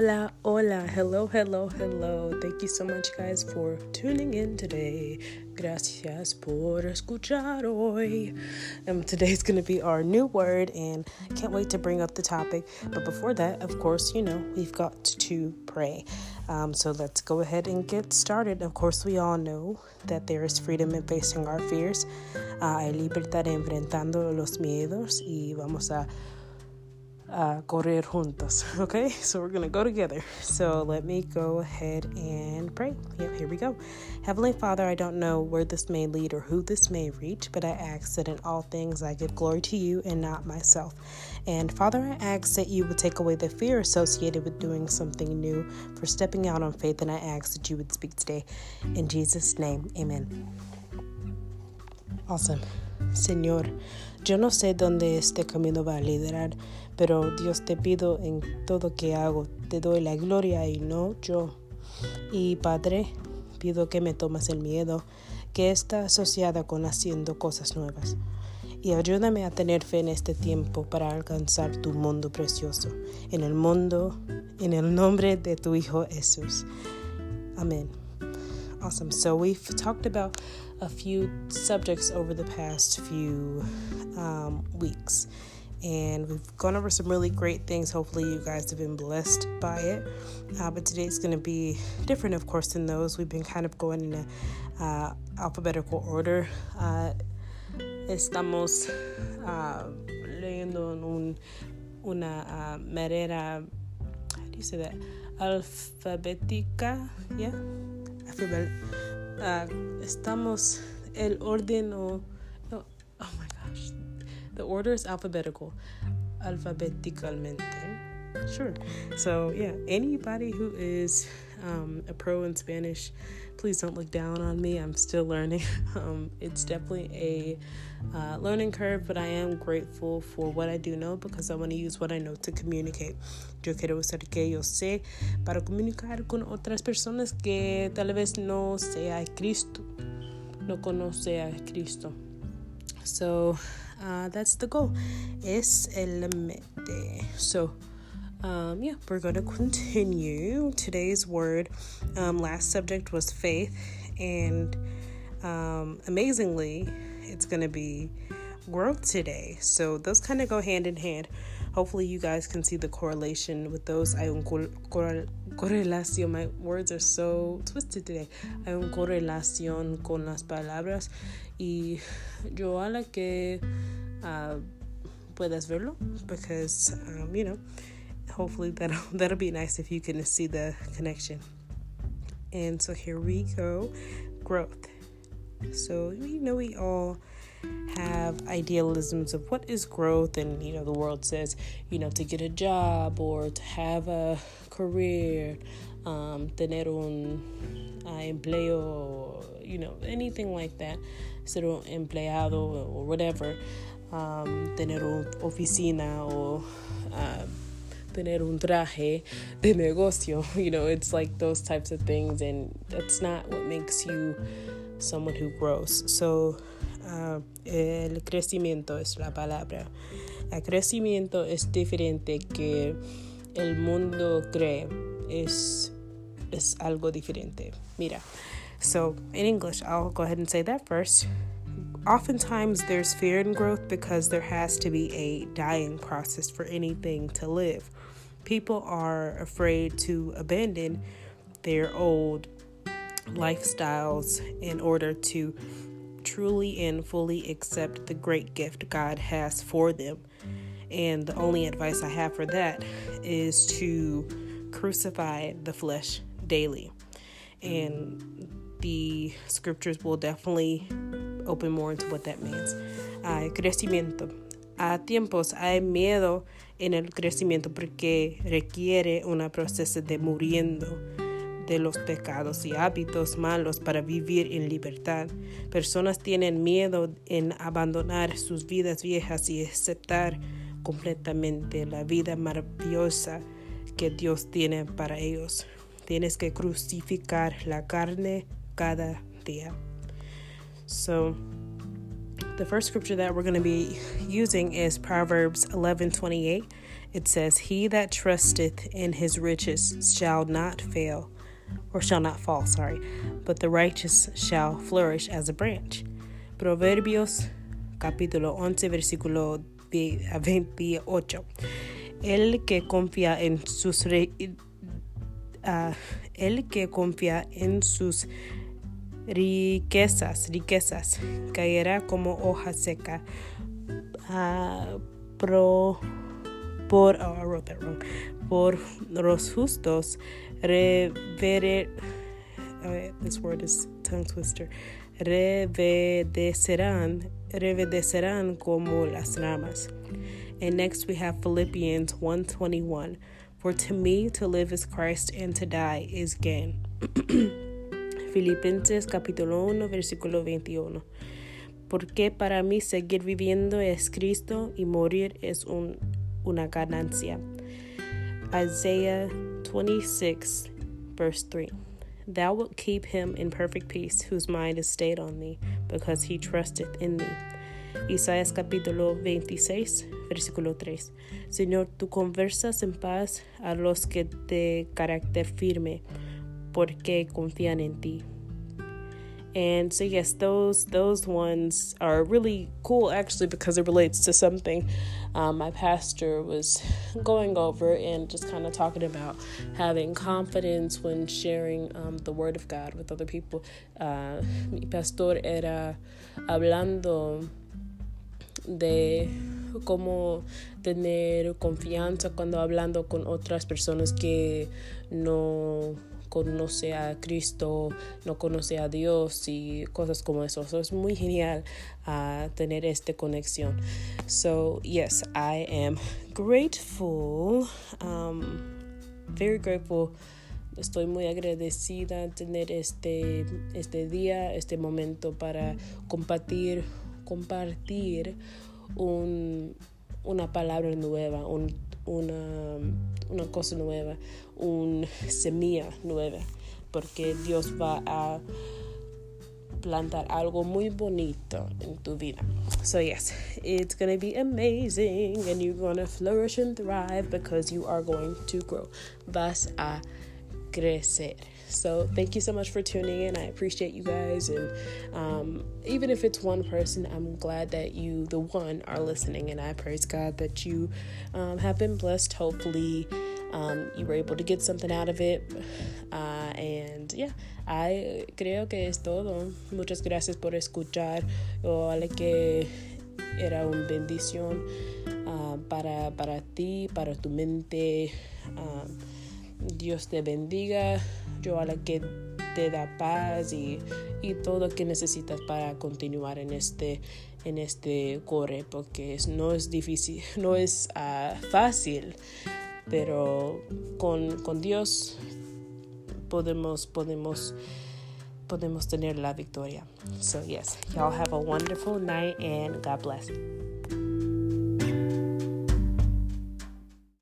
Hola, hola, hello, hello, hello. Thank you so much, guys, for tuning in today. Gracias por escuchar hoy. Um, today's going to be our new word, and I can't wait to bring up the topic. But before that, of course, you know, we've got to pray. Um, so let's go ahead and get started. Of course, we all know that there is freedom in facing our fears. Uh, hay libertad enfrentando los miedos, y vamos a uh, correr juntos. Okay, so we're gonna go together. So let me go ahead and pray. Yep, here we go. Heavenly Father, I don't know where this may lead or who this may reach, but I ask that in all things I give glory to you and not myself. And Father, I ask that you would take away the fear associated with doing something new, for stepping out on faith, and I ask that you would speak today. In Jesus' name, amen. Awesome. Señor, yo no sé dónde este camino va a liderar, pero Dios te pido en todo que hago, te doy la gloria y no yo. Y Padre, pido que me tomes el miedo que está asociada con haciendo cosas nuevas. Y ayúdame a tener fe en este tiempo para alcanzar tu mundo precioso. En el mundo, en el nombre de tu Hijo Jesús. Amén. Awesome. So we've talked about a few subjects over the past few um, weeks. And we've gone over some really great things. Hopefully, you guys have been blessed by it. Uh, but today's going to be different, of course, than those. We've been kind of going in a uh, alphabetical order. Uh, estamos uh, leyendo en un, una uh, manera, how do you say that? Alfabética, yeah? Alphabet, uh, estamos el orden o no, oh my gosh. The order is alphabetical alfabeticalmente sure. So yeah anybody who is um, a pro in spanish. Please don't look down on me. I'm still learning. Um, it's definitely a uh, learning curve but i am grateful for what i do know because i want to use what i know to communicate. Yo quiero usar que yo sé para comunicar con otras personas que tal vez no sea cristo no conoce a cristo. So uh, that's the goal. Es el mete so um, yeah, we're going to continue today's word. Um, last subject was faith, and um, amazingly, it's going to be growth today. So those kind of go hand in hand. Hopefully, you guys can see the correlation with those. Hay un correlación. My words are so twisted today. Hay un correlación con las palabras, y yo a la que uh, puedas verlo, because um, you know hopefully that'll that'll be nice if you can see the connection. And so here we go, growth. So we know we all have idealisms of what is growth and you know the world says you know to get a job or to have a career um, tener un uh, empleo you know anything like that ser un empleado or whatever um, tener una oficina or uh, tener un traje de negocio. You know, it's like those types of things, and that's not what makes you someone who grows. So, uh, el crecimiento es la palabra. El crecimiento es diferente que el mundo cree. Es, es algo diferente. Mira. So, in English, I'll go ahead and say that first. Oftentimes, there's fear in growth because there has to be a dying process for anything to live people are afraid to abandon their old lifestyles in order to truly and fully accept the great gift God has for them. And the only advice I have for that is to crucify the flesh daily. And the scriptures will definitely open more into what that means. Uh, crecimiento. A tiempos hay miedo en el crecimiento porque requiere un proceso de muriendo de los pecados y hábitos malos para vivir en libertad. Personas tienen miedo en abandonar sus vidas viejas y aceptar completamente la vida maravillosa que Dios tiene para ellos. Tienes que crucificar la carne cada día. So, the first scripture that we're going to be using is Proverbs 11:28 it says, He that trusteth in his riches shall not fail, or shall not fall, sorry, but the righteous shall flourish as a branch. Proverbios capítulo 11, versículo 28. El que confía en sus re, uh, el que confía en sus riquezas, riquezas, caerá como hoja seca. Uh, pro por, oh, I wrote that wrong, por los justos revere, oh, this word is tongue twister, revedecerán, revedecerán como las ramas. And next we have Philippians 1:21. For to me to live is Christ and to die is gain. Filipenses capítulo 1 versículo 21. Porque para mí seguir viviendo es Cristo y morir es un una ganancia. Isaiah 26, verse 3. Thou wilt keep him in perfect peace, whose mind is stayed on thee, because he trusteth in thee. Isaías capítulo 26, versículo 3. Señor, tú conversas en paz a los que de carácter firme, porque confían en ti. And so yes, those those ones are really cool actually because it relates to something um, my pastor was going over and just kind of talking about having confidence when sharing um, the word of God with other people. Uh, mi pastor era hablando de cómo tener confianza cuando hablando con otras personas que no conoce a Cristo, no conoce a Dios y cosas como eso. So es muy genial uh, tener esta conexión. So, yes, I am grateful, um, very grateful. Estoy muy agradecida tener este, este día, este momento para compartir, compartir un, una palabra nueva, un una, una cosa nueva, una semilla nueva, porque Dios va a plantar algo muy bonito en tu vida. So, yes, it's going to be amazing and you're going to flourish and thrive because you are going to grow. Vas a crecer. So thank you so much for tuning in. I appreciate you guys, and um, even if it's one person, I'm glad that you, the one, are listening, and I praise God that you um, have been blessed. Hopefully, um, you were able to get something out of it, uh, and yeah, I creo que es todo. Muchas gracias por escuchar. Ojalá que era una bendición uh, para, para ti, para tu mente. Uh, Dios te bendiga. Yo a la que te da paz y, y todo lo que necesitas para continuar en este en este corre porque no es difícil no es uh, fácil pero con, con Dios podemos podemos podemos tener la victoria. So yes y'all have a wonderful night and God bless